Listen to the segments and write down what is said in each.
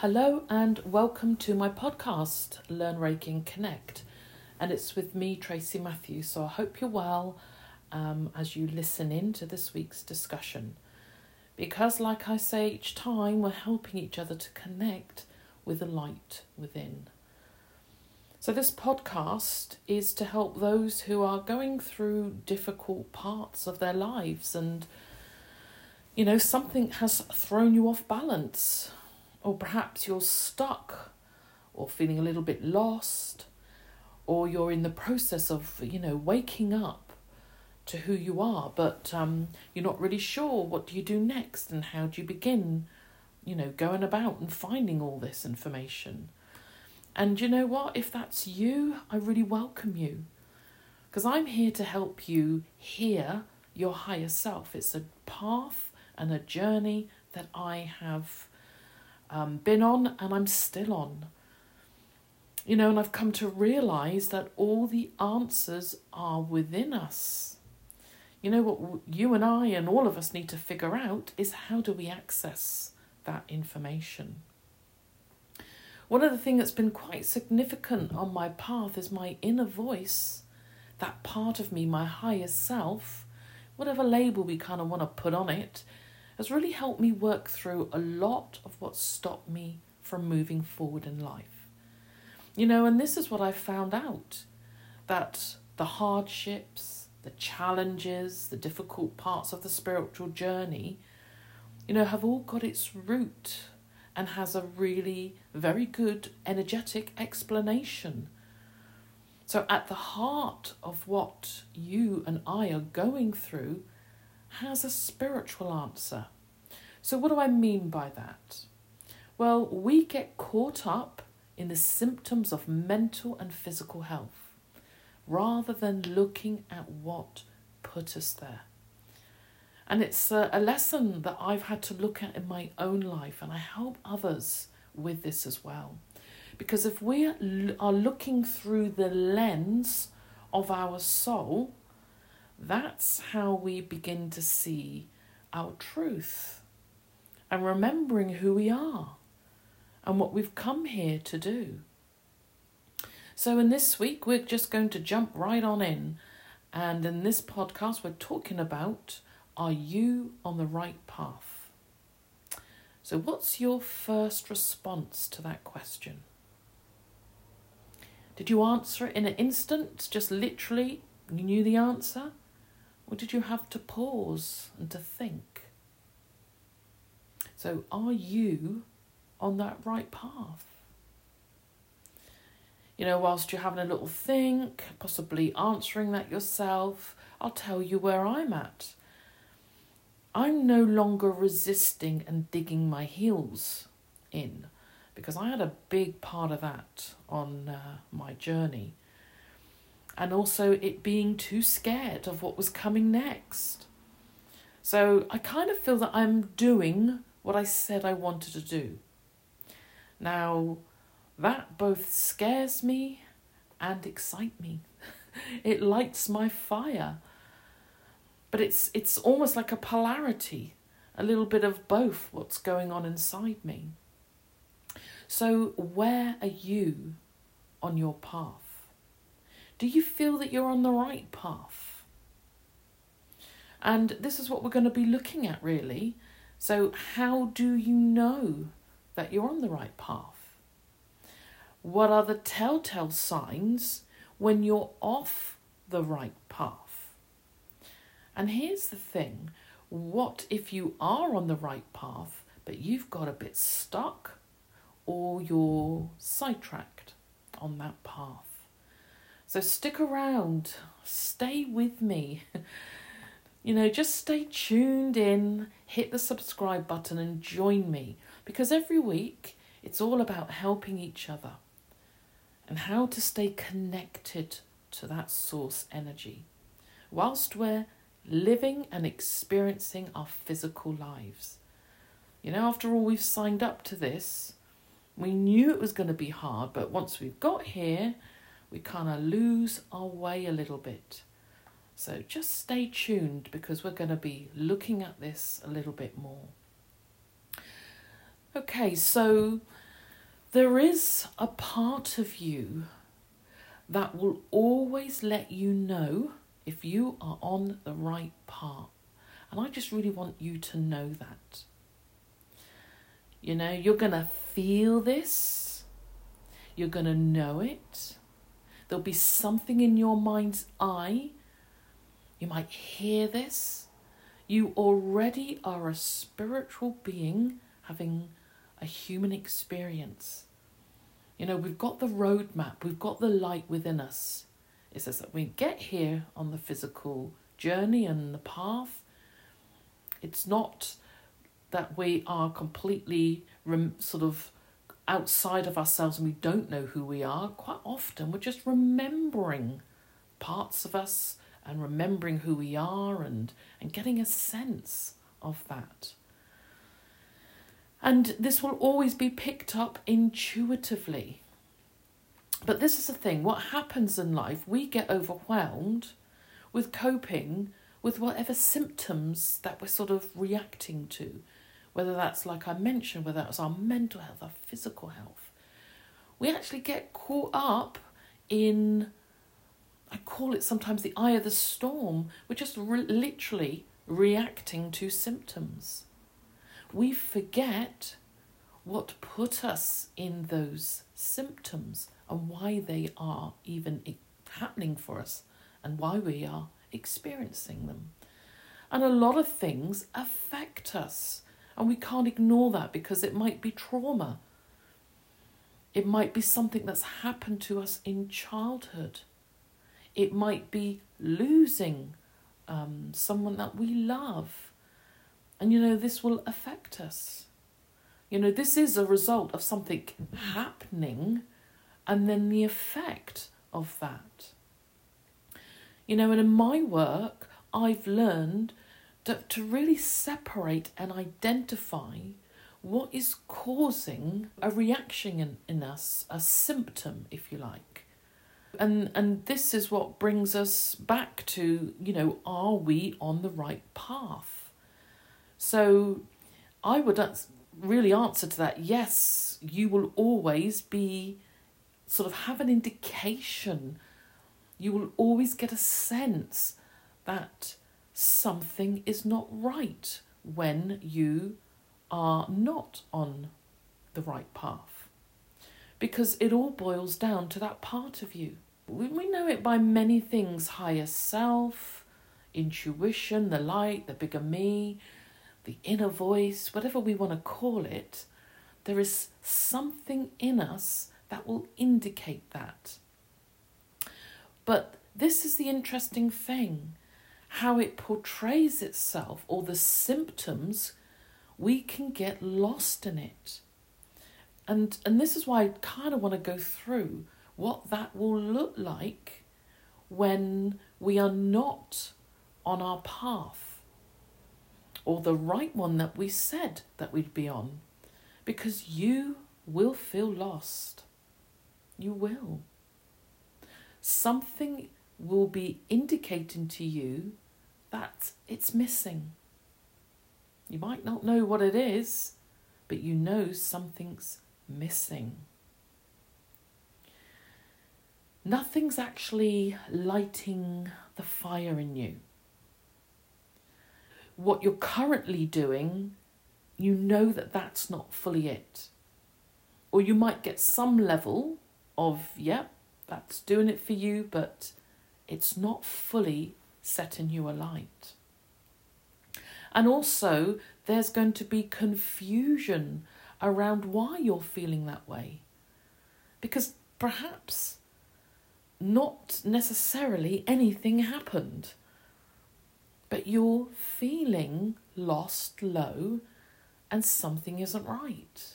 Hello and welcome to my podcast, Learn Reiki Connect. And it's with me, Tracy Matthews. So I hope you're well um, as you listen in to this week's discussion. Because, like I say each time, we're helping each other to connect with the light within. So, this podcast is to help those who are going through difficult parts of their lives and, you know, something has thrown you off balance or perhaps you're stuck or feeling a little bit lost or you're in the process of you know waking up to who you are but um, you're not really sure what do you do next and how do you begin you know going about and finding all this information. And you know what? If that's you i really welcome you because i'm here to help you hear your higher self. It's a path and a journey that i have um, been on and I'm still on. You know, and I've come to realize that all the answers are within us. You know, what you and I and all of us need to figure out is how do we access that information? One of the things that's been quite significant on my path is my inner voice, that part of me, my higher self, whatever label we kind of want to put on it, has really helped me work through a lot of what stopped me from moving forward in life. You know, and this is what I found out that the hardships, the challenges, the difficult parts of the spiritual journey, you know, have all got its root and has a really very good energetic explanation. So, at the heart of what you and I are going through has a spiritual answer. So, what do I mean by that? Well, we get caught up in the symptoms of mental and physical health rather than looking at what put us there. And it's a, a, lesson that I've had to look at in my own life, and I help others with this as well. Because if we are looking through the lens of our soul, that's how we begin to see our truth and remembering who we are and what we've come here to do. So, in this week, we're just going to jump right on in. And in this podcast, we're talking about are you on the right path? So, what's your first response to that question? Did you answer it in an instant, just literally, you knew the answer? Or did you have to pause and to think? So, are you on that right path? You know, whilst you're having a little think, possibly answering that yourself, I'll tell you where I'm at. I'm no longer resisting and digging my heels in because I had a big part of that on uh, my journey and also it being too scared of what was coming next. So I kind of feel that I'm doing what I said I wanted to do. Now, that both scares me and excites me. it lights my fire. But it's it's almost like a polarity, a little bit of both what's going on inside me. So where are you on your path? Do you feel that you're on the right path? And this is what we're going to be looking at, really. So, how do you know that you're on the right path? What are the telltale signs when you're off the right path? And here's the thing what if you are on the right path, but you've got a bit stuck or you're sidetracked on that path? So stick around, stay with me. you know, just stay tuned in, hit the subscribe button, and join me because every week it's all about helping each other and how to stay connected to that source energy whilst we're living and experiencing our physical lives. You know, after all, we've signed up to this. We knew it was going to be hard, but once we've got here, we kind of lose our way a little bit. So just stay tuned because we're going to be looking at this a little bit more. Okay, so there is a part of you that will always let you know if you are on the right path. And I just really want you to know that. You know, you're going to feel this, you're going to know it. There'll be something in your mind's eye. You might hear this. You already are a spiritual being having a human experience. You know, we've got the roadmap, we've got the light within us. It says that we get here on the physical journey and the path. It's not that we are completely rem- sort of outside of ourselves and we don't know who we are. Quite often, we're just remembering parts of us and remembering who we are and, and getting a sense of that. And this will always be picked up intuitively. But this is the thing what happens in life, we get overwhelmed with coping with whatever symptoms that we're sort of reacting to, whether that's like I mentioned, whether that's our mental health, our physical health. We actually get caught up in, I call it sometimes the eye of the storm. We're just re- literally reacting to symptoms we forget what put us in those symptoms and why they are even happening for us and why we are experiencing them. And a lot of things affect us, and we can't ignore that because it might be trauma. It might be something that's happened to us in childhood. It might be losing um, someone that we love and you know, this will affect us. You know, this is a result of something happening and then the effect of that. You know, and in my work, I've learned to, to really separate and identify what is causing a reaction in, in us, a symptom, if you like. And and this is what brings us back to, you know, are we on the right path? So I would really answer to that yes, you will always be sort of have an indication. You will always get a sense that something is not right when you are not on the right path. Because it all boils down to that part of you. We, we know it by many things higher self, intuition, the light, the bigger me, the inner voice, whatever we want to call it, there is something in us that will indicate that. But this is the interesting thing how it portrays itself or the symptoms, we can get lost in it. And, and this is why I kind of want to go through what that will look like when we are not on our path or the right one that we said that we'd be on because you will feel lost. You will. Something will be indicating to you that it's missing. You might not know what it is, but you know something's missing. Nothing's actually lighting the fire in you what you're currently doing, you know that that's not fully it. Or you might get some level of, yeah, that's doing it for you, but it's not fully setting you alight. And also, there's going to be confusion around why you're feeling that way. Because perhaps not necessarily anything happened but you're feeling lost, low, and something isn't right.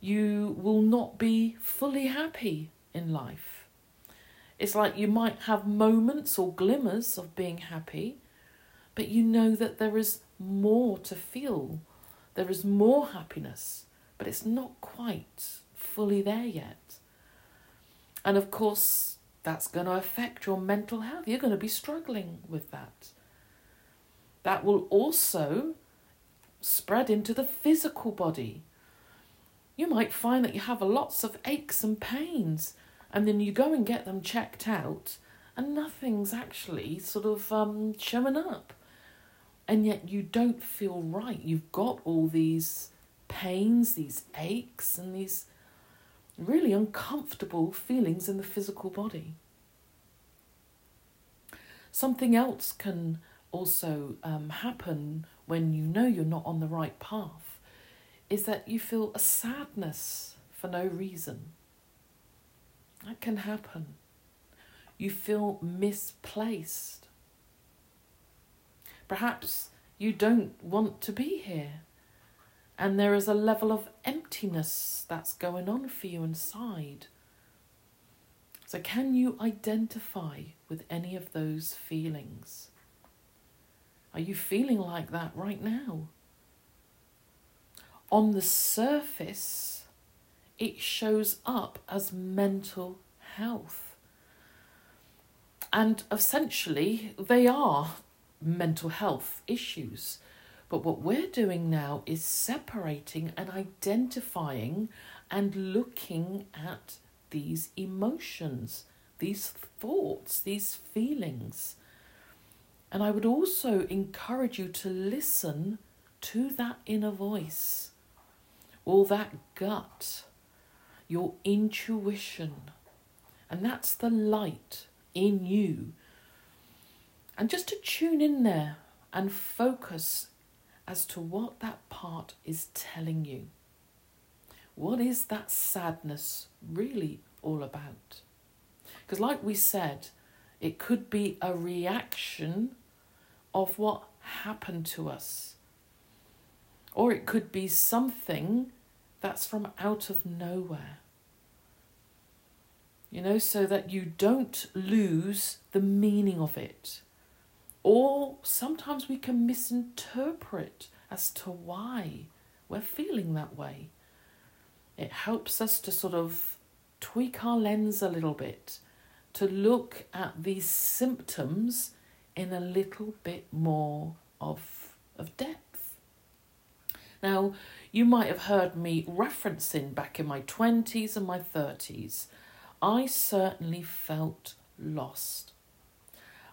You will not be fully happy in life. It's like you might have moments or glimmers of being happy, but you know that there is more to feel. There is more happiness, but it's not quite fully there yet. And of course, that's going to affect your mental health. You're going to be struggling with that. That will also spread into the physical body. you might find that you have lots of aches and pains, and then you go and get them checked out, and nothing's actually sort of um, showing up. And yet you don't feel right. You've got all these pains, these aches, and these really uncomfortable feelings in the physical body. Something else can also um, happen when you know you're not on the right path is that you feel a sadness for no reason. That can happen. You feel misplaced. Perhaps you don't want to be here and there is a level of emptiness that's going on for you inside. So, can you identify with any of those feelings? Are you feeling like that right now? On the surface, it shows up as mental health. And essentially, they are mental health issues. But what we're doing now is separating and identifying and looking at these emotions, these thoughts, these feelings. And I would also encourage you to listen to that inner voice or that gut, your intuition. And that's the light in you. And just to tune in there and focus as to what that part is telling you. What is that sadness really all about? Because, like we said, it could be a reaction of what happened to us, or it could be something that's from out of nowhere. You know, so that you don't lose the meaning of it. Or sometimes we can misinterpret as to why we're feeling that way. It helps us to sort of tweak our lens a little bit, to look at these symptoms in a little bit more of, of depth. Now, you might have heard me referencing back in my 20s and my 30s, I certainly felt lost.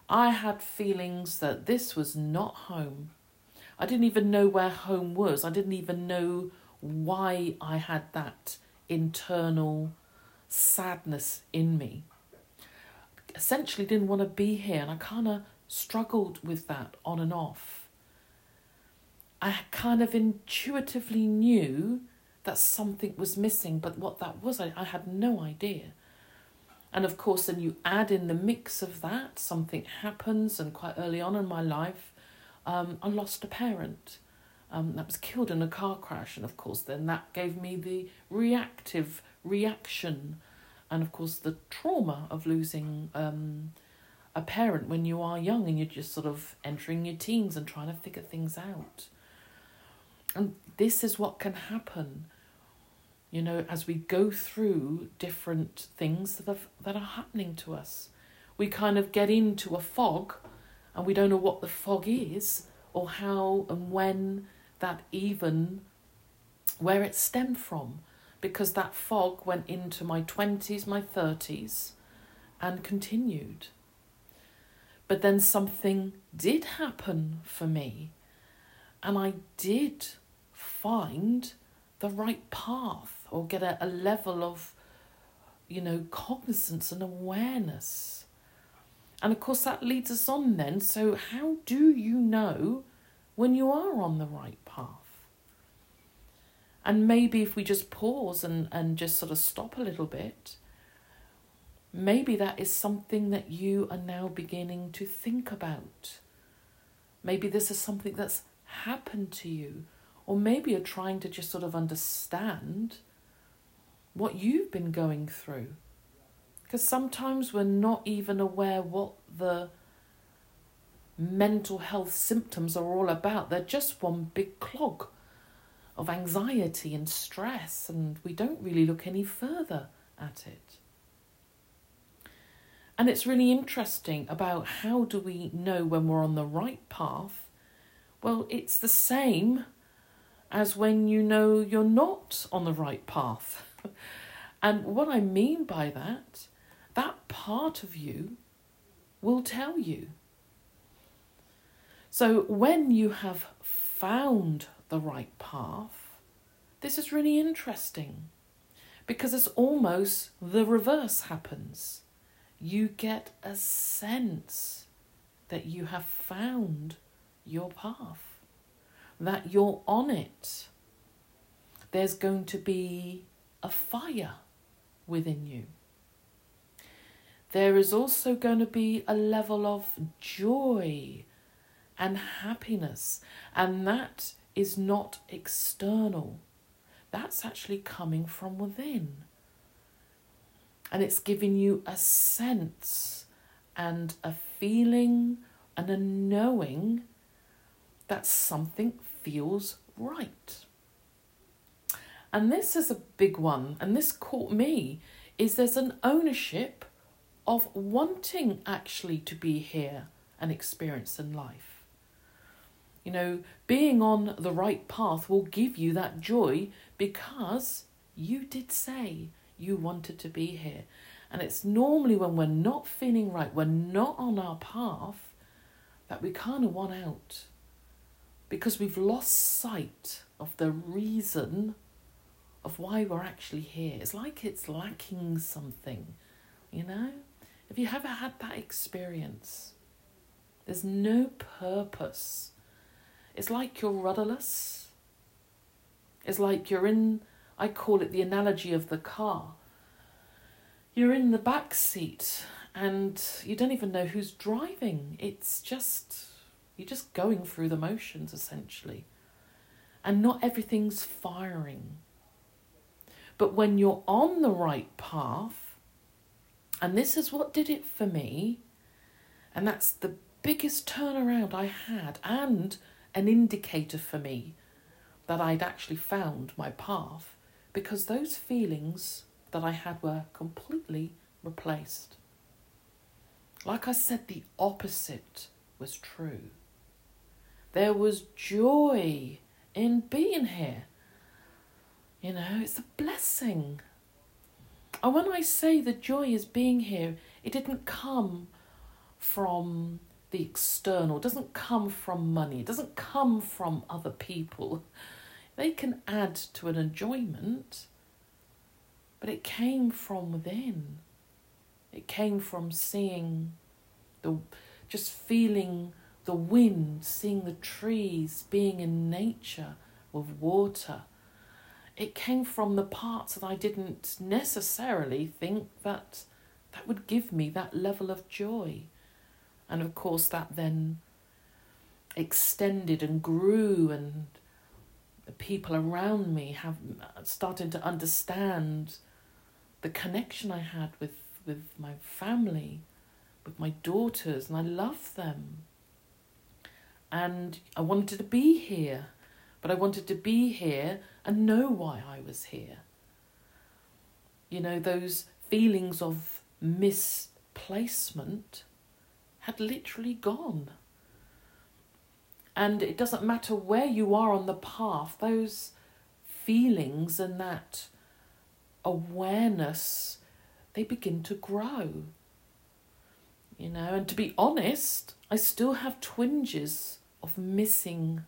I had feelings that this was not home. I didn't even know where home was. I didn't even know why I had that internal sadness in me. Essentially, didn't want to be here, and I kind of struggled with that on and off. I kind of intuitively knew that something was missing, but what that was, I, I had no idea. And of course, then you add in the mix of that, something happens, and quite early on in my life, um, I lost a parent um, that was killed in a car crash. And of course, then that gave me the reactive reaction, and of course, the trauma of losing um, a parent when you are young and you're just sort of entering your teens and trying to figure things out. And this is what can happen you know, as we go through different things that are, that are happening to us. We kind of get into a fog and we don't know what the fog is or how and when that even, where it stemmed from. Because that fog went into my 20s, my 30s, and continued. But then something did happen for me, and I did find the right path or get a, a level of, you know, cognizance and awareness. And of course, that leads us on then. So, how do you know when you are on the right path? And maybe if we just pause and, and just sort of stop a little bit, maybe that is something that you are now beginning to think about. Maybe this is something that's happened to you, or maybe you're trying to just sort of understand what you've been going through. Because sometimes we're not even aware what the mental health symptoms are all about. They're just one big clog of anxiety and stress, and we don't really look any further at it. And it's really interesting about how do we know when we're on the right path? Well, it's the same as when you know you're not on the right path. and what I mean by that, that part of you will tell you. So when you have found the right path, this is really interesting because it's almost the reverse happens. You get a sense that you have found your path, that you're on it. There's going to be a fire within you. There is also going to be a level of joy and happiness, and that is not external. That's actually coming from within. And it's giving you a sense and a feeling and a knowing that something feels right. And this is a big one, and this caught me, is there's an ownership of wanting actually to be here and experience in life. You know, being on the right path will give you that joy because you did say you wanted to be here. And it's normally when we're not feeling right, we're not on our path, that we kind of want out because we've lost sight of the reason of why we're actually here. It's like it's lacking something, you know? Have you ever had that experience? There's no purpose. It's like you're rudderless. It's like you're in, I call it the analogy of the car you're in the back seat and you don't even know who's driving. It's just, you're just going through the motions essentially. And not everything's firing. But when you're on the right path, and this is what did it for me, and that's the biggest turnaround I had, and an indicator for me that I'd actually found my path, because those feelings that I had were completely replaced. Like I said, the opposite was true. There was joy in being here. You know, it's a blessing. And when I say the joy is being here, it didn't come from the external, it doesn't come from money, it doesn't come from other people. They can add to an enjoyment, but it came from within. It came from seeing the, just feeling the wind, seeing the trees, being in nature with water. It came from the parts that I didn't necessarily think that that would give me that level of joy. And of course, that then extended and grew, and the people around me have started to understand the connection I had with, with my family, with my daughters, and I love them. And I wanted to be here, but I wanted to be here and know why I was here. You know, those feelings of misplacement had literally gone. And it doesn't matter where you are on the path, those feelings and that awareness, they begin to grow. You know, and to be honest, I still have twinges of missing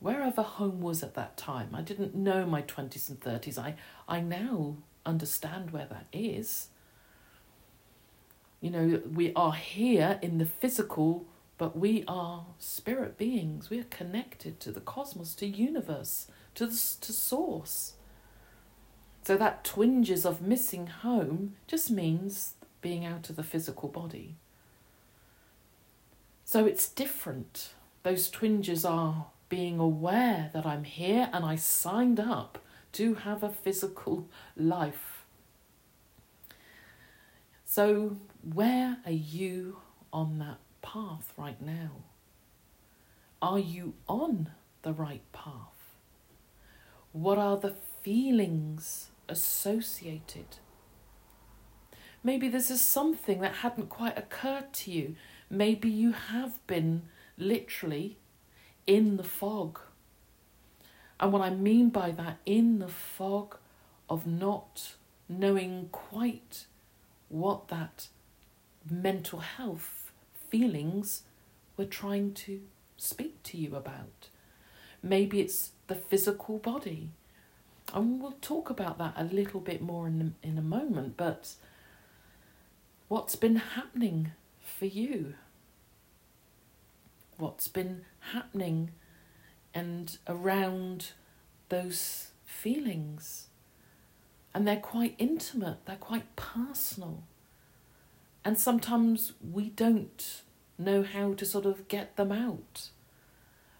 wherever home was at that time. I didn't know my 20s and 30s. I, I now understand where that is. You know, we are here in the physical, but we are spirit beings. We are connected to the cosmos, to universe, to the, to source. So that twinges of missing home just means being out of the physical body. So it's different. Those twinges are being aware that I'm here and I signed up to have a physical life. So, where are you on that path right now? Are you on the right path? What are the feelings associated. Maybe this is something that hadn't quite occurred to you. Maybe you have been literally in the fog. And what I mean by that, in the fog of not knowing quite what that mental health feelings were trying to speak to you about. Maybe it's the physical body. And we'll talk about that a little bit more in, in a moment, but what's been happening for you? What's been happening and around those feelings? And they're quite intimate, they're quite personal. And sometimes we don't know how to sort of get them out.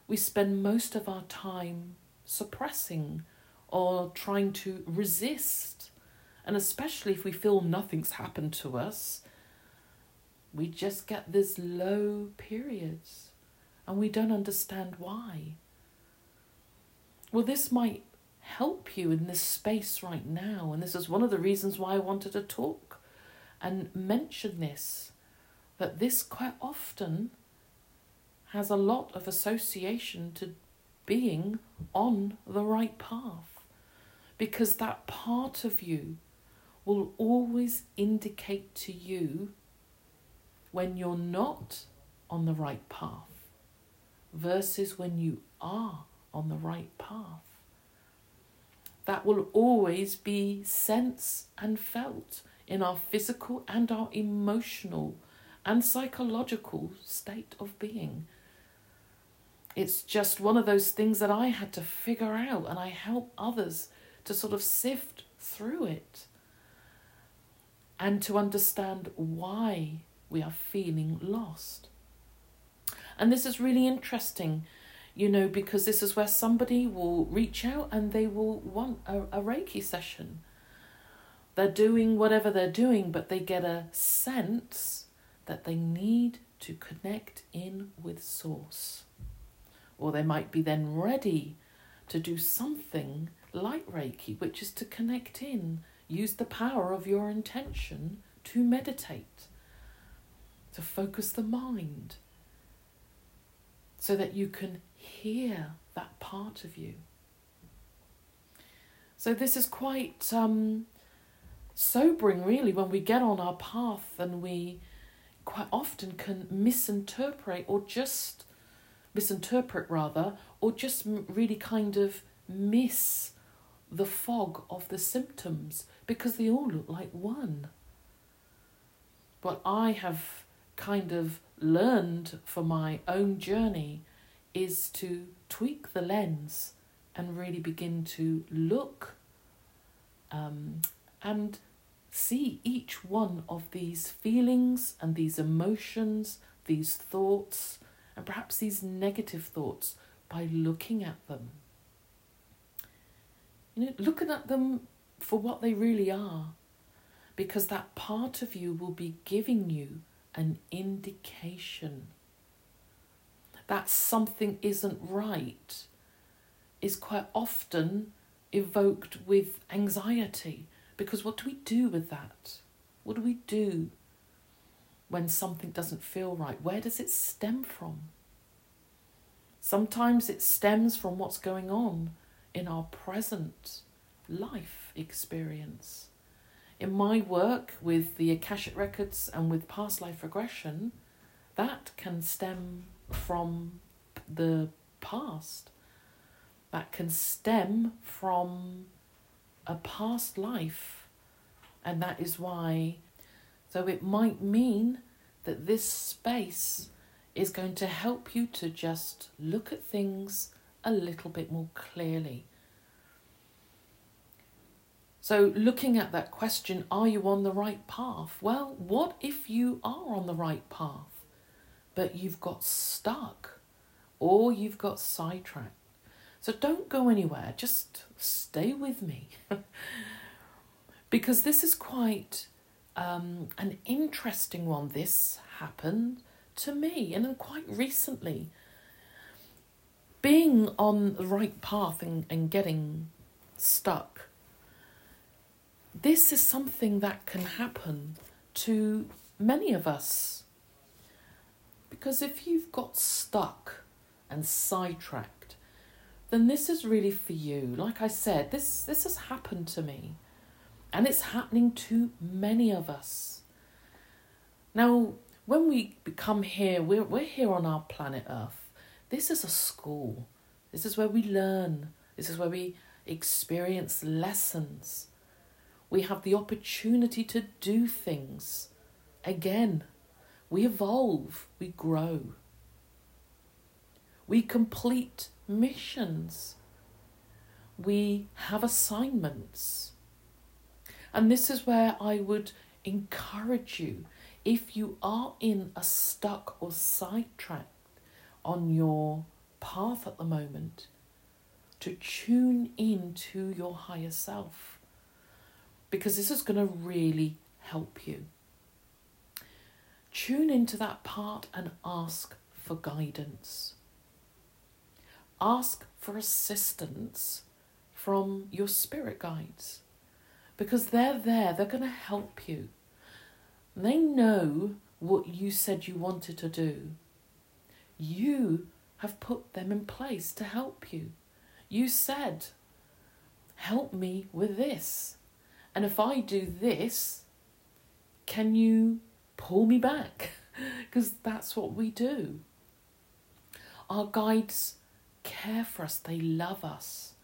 We spend most of our time suppressing or trying to resist. And especially if we feel nothing's happened to us, we just get these low periods and we don't understand why. Well, this might help you in this space right now, and this is one of the reasons why I wanted to talk and mention this that this quite often has a lot of association to being on the right path because that part of you will always indicate to you when you're not on the right path versus when you are on the right path. That will always be sense and felt in our physical and our emotional and psychological state of being. It's just one of those things that I had to figure out, and I help others to sort of sift through it and to understand why we are feeling lost. And this is really interesting, you know, because this is where somebody will reach out and they will want a, a Reiki session. They're doing whatever they're doing, but they get a sense that they need to connect in with Source. Or they might be then ready to do something like Reiki, which is to connect in, use the power of your intention to meditate, to focus the mind, so that you can hear that part of you. So, this is quite um, sobering, really, when we get on our path and we quite often can misinterpret or just misinterpret rather or just really kind of miss the fog of the symptoms because they all look like one what i have kind of learned for my own journey is to tweak the lens and really begin to look um, and see each one of these feelings and these emotions, these thoughts, and perhaps these negative thoughts by looking at them. You know, looking at them for what they really are, because that part of you will be giving you an indication that something isn't right is quite often evoked with anxiety because what do we do with that? What do we do when something doesn't feel right? Where does it stem from? Sometimes it stems from what's going on in our present life experience. In my work with the Akashic Records and with past life regression, that can stem from the past. That can stem from a past life, and that is why. So it might mean that this space is going to help you to just look at things a little bit more clearly. So, looking at that question, are you on the right path? Well, what if you are on the right path, but you've got stuck or you've got sidetracked? So don't go anywhere, just stay with me. because this is quite um, an interesting one. This happened to me, and quite recently. Being on the right path and, and getting stuck, this is something that can happen to many of us. Because if you've got stuck and sidetracked, then this is really for you. Like I said, this this has happened to me. And it's happening to many of us. Now, when we become here, we're, we're here on our planet Earth. This is a school. This is where we learn. This is where we experience lessons. We have the opportunity to do things. Again, we evolve, we grow. We complete missions. We have assignments. And this is where I would encourage you if you are in a stuck or sidetracked on your path at the moment to tune in to your higher self because this is going to really help you. Tune into that part and ask for guidance. Ask for assistance from your spirit guides because they're there, they're going to help you. They know what you said you wanted to do. You have put them in place to help you. You said, Help me with this. And if I do this, can you pull me back? Because that's what we do. Our guides care for us, they love us,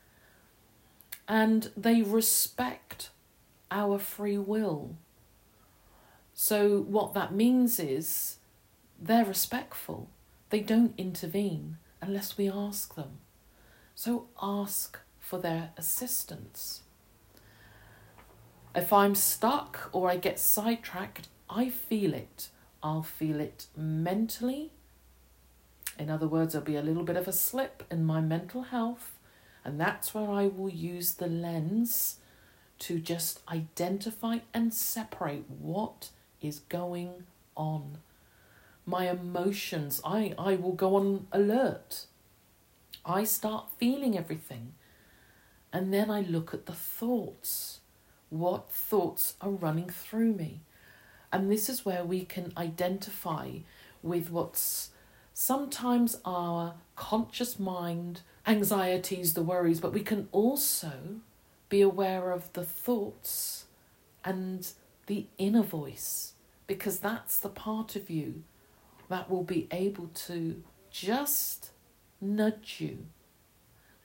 and they respect our free will. So, what that means is they're respectful, they don't intervene unless we ask them. So, ask for their assistance. If I'm stuck or I get sidetracked, I feel it. I'll feel it mentally. In other words, there'll be a little bit of a slip in my mental health, and that's where I will use the lens to just identify and separate what is going on. My emotions, I, I will go on alert. I start feeling everything. And then I look at the thoughts. What thoughts are running through me? And this is where we can identify with what's sometimes our conscious mind, anxieties, the worries, but we can also be aware of the thoughts and the inner voice, because that's the part of you that will be able to just nudge you.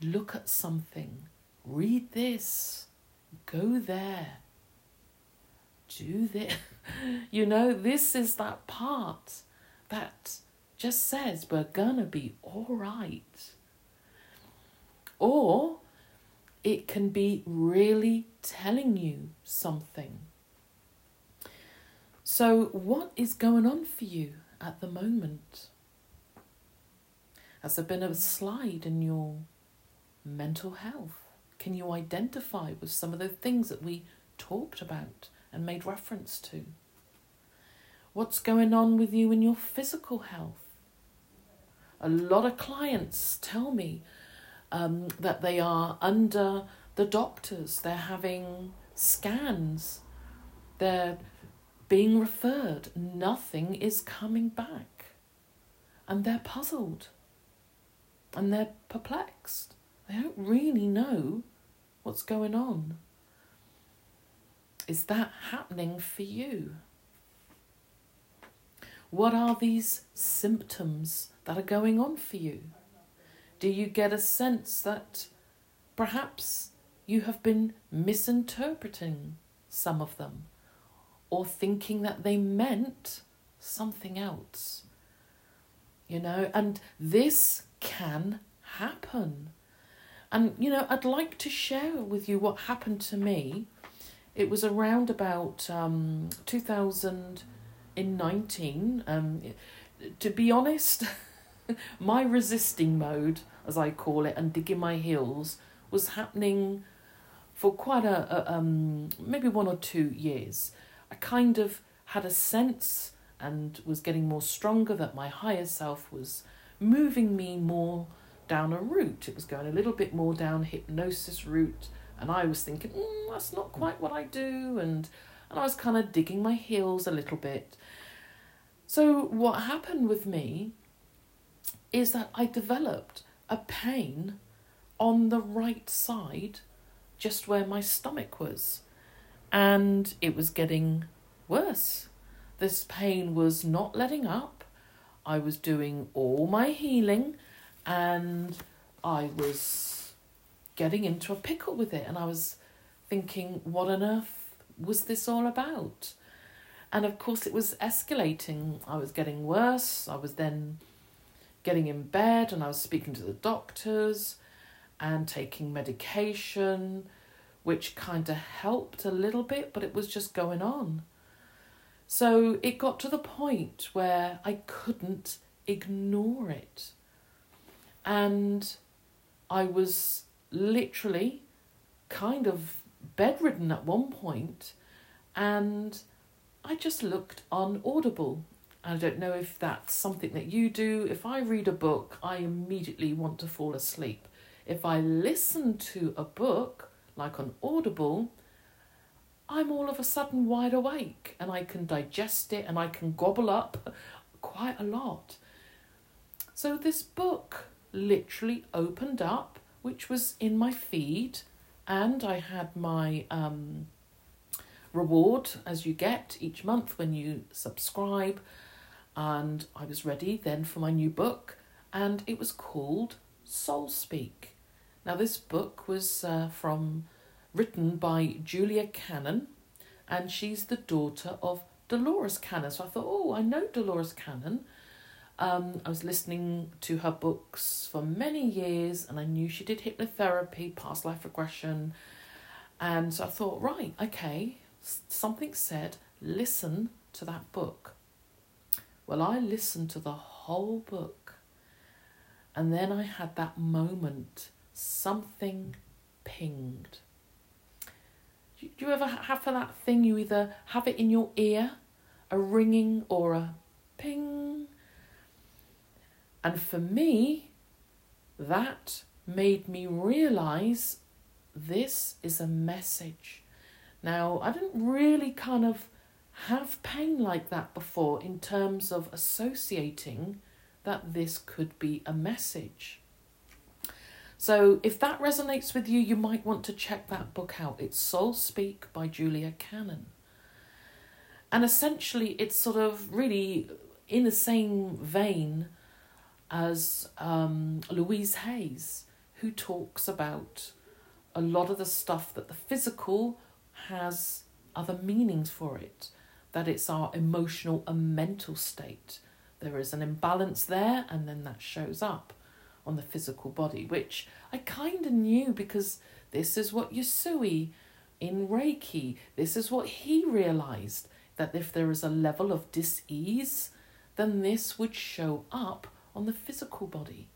Look at something, read this, go there, do this. you know, this is that part that just says we're gonna be all right. Or it can be really telling you something. So, what is going on for you at the moment? Has there been a slide in your mental health? Can you identify with some of the things that we talked about and made reference to? What's going on with you in your physical health? A lot of clients tell me um, that they are under the doctors, they're having scans, they're being referred, nothing is coming back. And they're puzzled and they're perplexed. They don't really know what's going on. Is that happening for you? What are these symptoms that are going on for you? Do you get a sense that perhaps you have been misinterpreting some of them or thinking that they meant something else? You know, and this can happen. And, you know, I'd like to share with you what happened to me. It was around about um, 2019. Um, to be honest, my resisting mode as I call it, and digging my heels was happening for quite a, a um, maybe one or two years. I kind of had a sense and was getting more stronger that my higher self was moving me more down a route. It was going a little bit more down hypnosis route, and I was thinking, mm, that's not quite what I do, and and I was kind of digging my heels a little bit. So what happened with me is that I developed a pain on the right side, just where my stomach was. And it was getting worse. This pain was not letting up. I was doing all my healing and I was getting into a pickle with it. And I was thinking, what on earth was this all about? And of course, it was escalating. I was getting worse. I was then getting in bed and I was speaking to the doctors and taking medication, which kind of helped a little bit, but it was just going on. So it got to the point where I couldn't ignore it. And I was literally kind of bedridden at one point, and I just looked on Audible. I don't know if that's something that you do. If I read a book, I immediately want to fall asleep. If I listen to a book, like on Audible, I'm all of a sudden wide awake and I can digest it and I can gobble up quite a lot. So this book literally opened up, which was in my feed, and I had my um, reward as you get each month when you subscribe. And I was ready then for my new book, and it was called Soul Speak. Now, this book was uh, from written by Julia Cannon, and she's the daughter of Dolores Cannon. So I thought, oh, I know Dolores Cannon. Um, I was listening to her books for many years, and I knew she did hypnotherapy, past life regression, and so I thought, right, okay, something said, listen to that book. Well, I listened to the whole book, and then I had that moment, something pinged. Do you ever have for that thing? You either have it in your ear, a ringing, or a ping. And for me, that made me realize this is a message. Now, I didn't really kind of have pain like that before in terms of associating that this could be a message. So, if that resonates with you, you might want to check that book out. It's Soul Speak by Julia Cannon. And essentially, it's sort of really in the same vein as um, Louise Hayes, who talks about a lot of the stuff that the physical has other meanings for it, that it's our emotional and mental state. There is an imbalance there, and then that shows up on the physical body, which I kind of knew because this is what Usui in Reiki, this is what he realized that if there is a level of dis ease, then this would show up on the physical body.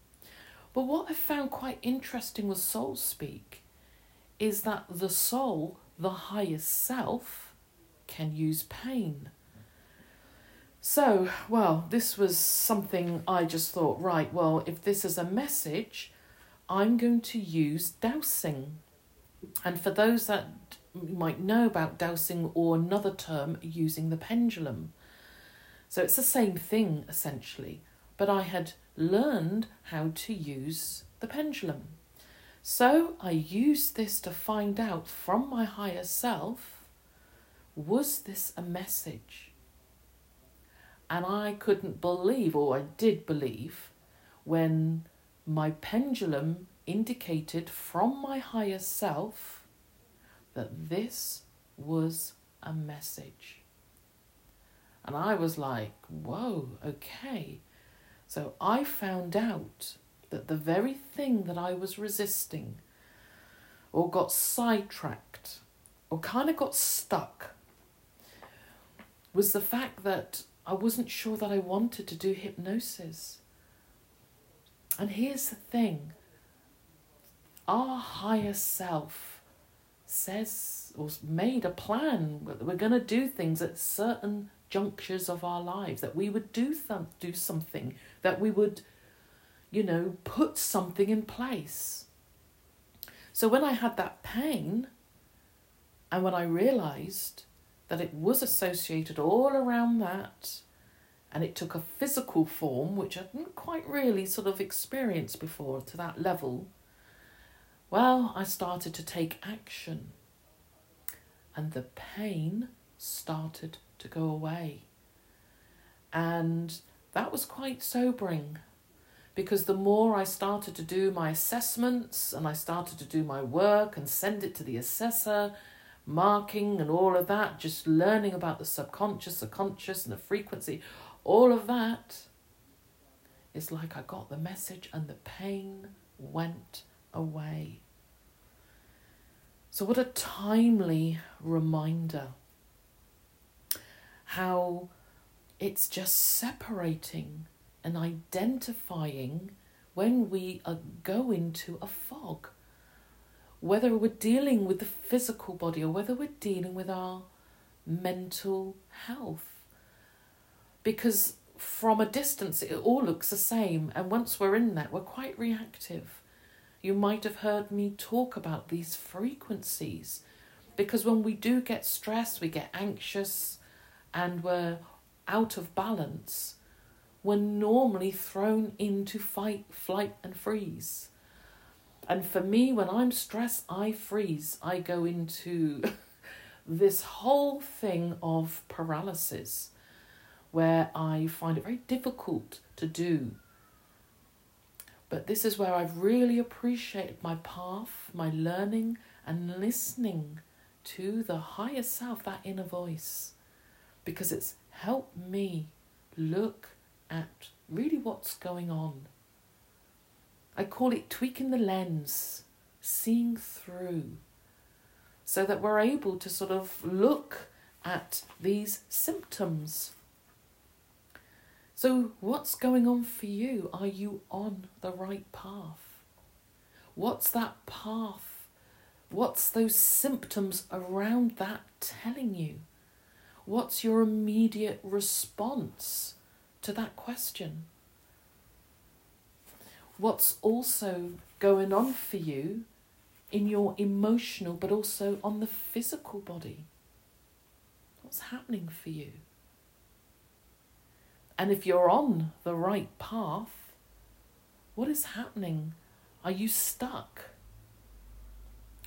But what I found quite interesting with Soul Speak is that the soul the highest self can use pain. So, well, this was something I just thought, right, well, if this is a message, I'm going to use dowsing. And for those that might know about dowsing or another term, using the pendulum. So it's the same thing essentially, but I had learned how to use the pendulum. So I used this to find out from my higher self was this a message? And I couldn't believe, or I did believe, when my pendulum indicated from my higher self that this was a message. And I was like, whoa, okay. So I found out that the very thing that I was resisting or got sidetracked or kind of got stuck was the fact that I wasn't sure that I wanted to do hypnosis. And here's the thing our higher self says or made a plan that we're going to do things at certain junctures of our lives, that we would do, do something, that we would you know, put something in place. So when I had that pain, and when I realized that it was associated all around that, and it took a physical form, which I didn't quite really sort of experience before to that level, Well, I started to take action, and the pain started to go away. And that was quite sobering because the more I started to do my assessments and I started to do my work and send it to the assessor, marking and all of that, just learning about the subconscious, the conscious, and the frequency, all of that, it's like I got the message and the pain went away. So, what a timely reminder how it's just separating and identifying when we are go into a fog. Whether we're dealing with the physical body or whether we're dealing with our mental health. Because from a distance, it all looks the same, and once we're in that, we're quite reactive. You might have heard me talk about these frequencies because when we do get stressed, we get anxious, and we're out of balance, we're normally thrown into fight, flight, and freeze. And for me, when I'm stressed, I freeze. I go into this whole thing of paralysis where I find it very difficult to do. But this is where I've really appreciated my path, my learning, and listening to the higher self, that inner voice, because it's helped me look at really what's going on. I call it tweaking the lens, seeing through, so that we're able to sort of look at these symptoms. So, what's going on for you? Are you on the right path? What's that path? What's those symptoms around that telling you? What's your immediate response? to that question. What's also going on for you in your emotional but also on the physical body? What's happening for you? And if you're on the right path, what is happening? Are you stuck?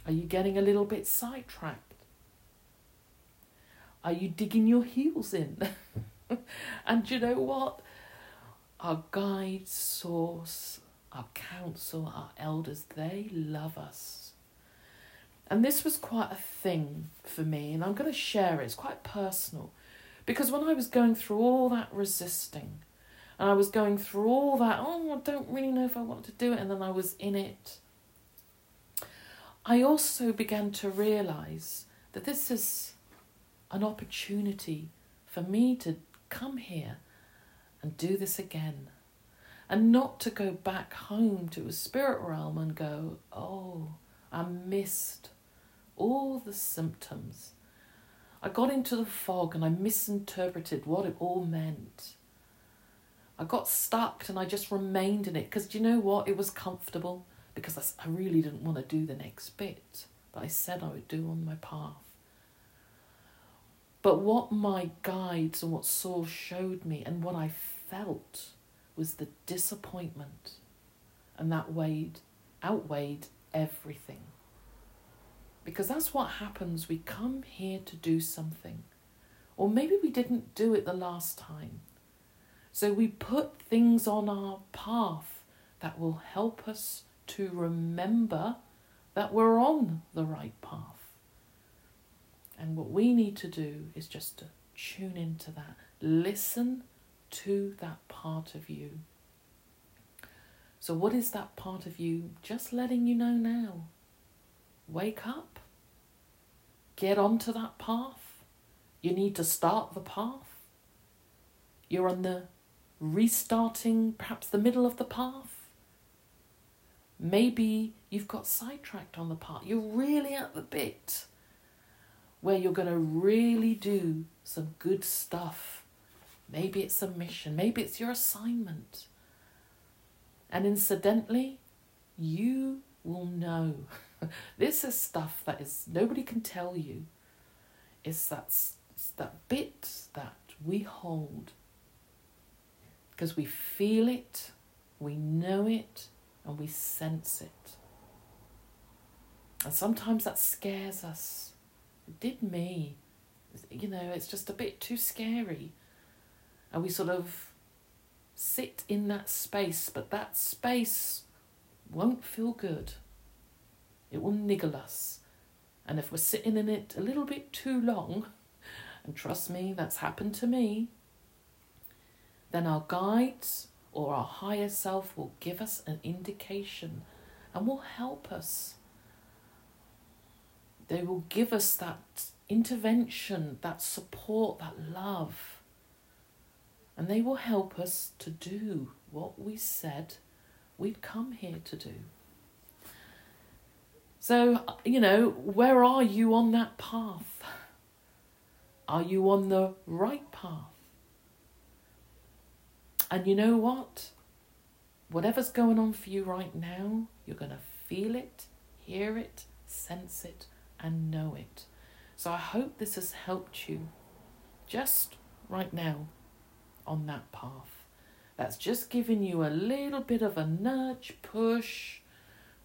Are you getting a little bit sidetracked? Are you digging your heels in? and you know what? Our guide, source, our council, our elders, they love us. And this was quite a thing for me, and I'm going to share it. It's quite personal. Because when I was going through all that resisting, and I was going through all that, oh, I don't really know if I want to do it, and then I was in it, I also began to realize that this is an opportunity for me to come here and do this again. And not to go back home to a spirit realm and go, oh, I missed all the symptoms. I got into the fog and I misinterpreted what it all meant. I got stuck and I just remained in it because you know what? It was comfortable because I really didn't want to do the next bit that I said I would do on my path. But what my guides and what soul showed me and what I felt was the disappointment. And that weighed, outweighed everything. Because that's what happens. We come here to do something. Or maybe we didn't do it the last time. So we put things on our path that will help us to remember that we're on the right path. And what we need to do is just to tune into that, listen to that part of you. So, what is that part of you just letting you know now? Wake up, get onto that path. You need to start the path. You're on the restarting, perhaps the middle of the path. Maybe you've got sidetracked on the path. You're really at the bit where you're going to really do some good stuff. Maybe it's a mission, maybe it's your assignment. And incidentally, you will know. this is stuff that is nobody can tell you. It's that, it's that bit that we hold. Because we feel it, we know it, and we sense it. And sometimes that scares us. Did me. You know, it's just a bit too scary. And we sort of sit in that space, but that space won't feel good. It will niggle us. And if we're sitting in it a little bit too long, and trust me, that's happened to me, then our guides or our higher self will give us an indication and will help us. They will give us that intervention, that support, that love. And they will help us to do what we said we'd come here to do. So, you know, where are you on that path? Are you on the right path? And you know what? Whatever's going on for you right now, you're going to feel it, hear it, sense it, and know it. So I hope this has helped you just right now on that path. That's just giving you a little bit of a nudge, push,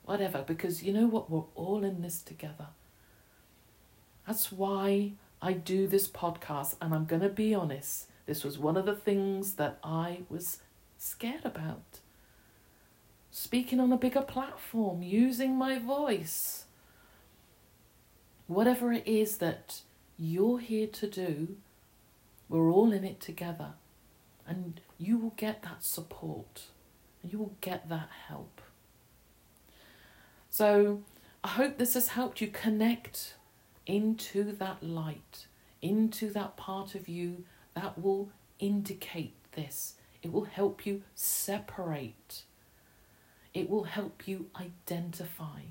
whatever, because you know what? We're all in this together. That's why I do this podcast, and I'm going to be honest. This was one of the things that I was scared about. Speaking on a bigger platform, using my voice. Whatever it is that you're here to do, we're all in it together. And you will get that support and you will get that help. So I hope this has helped you connect into that light, into that part of you that will indicate this. It will help you separate. It will help you identify.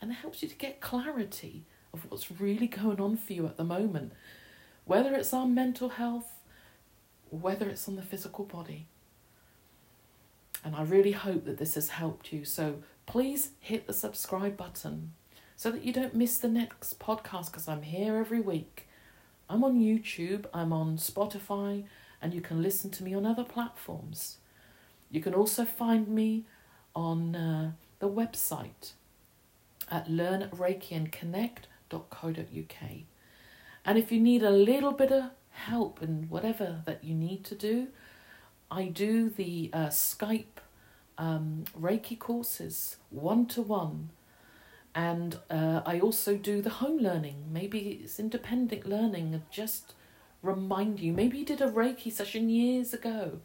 And it helps you to get clarity of what's really going on for you at the moment. Whether it's our mental health, whether it's on the physical body. And I really hope that this has helped you. So please hit the subscribe button so that you don't miss the next podcast because I'm here every week. I'm on YouTube, I'm on Spotify, and you can listen to me on other platforms. You can also find me on uh, the website at learnreikiandconnect.co.uk. And if you need a little bit of help and whatever that you need to do, I do the uh, Skype um, Reiki courses one to one and uh, I also do the home learning. Maybe it's independent learning and just remind you. Maybe you did a Reiki session years ago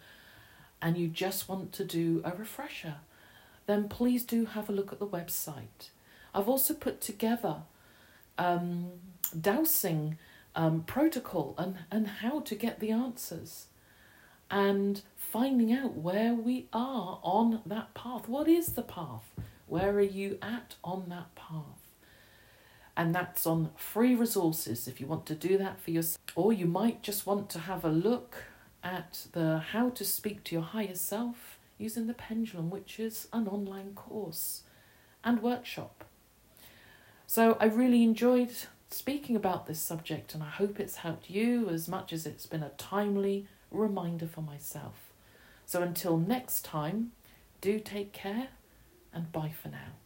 and you just want to do a refresher. Then please do have a look at the website. I've also put together um, dowsing um, protocol and, and how to get the answers and finding out where we are on that path. What is the path? Where are you at on that path? And that's on free resources if you want to do that for yourself. Or you might just want to have a look at the How to Speak to Your Higher Self using the Pendulum, which is an online course and workshop. So I really enjoyed speaking about this subject, and I hope it's helped you as much as it's been a timely reminder for myself. So until next time, do take care and bye for now.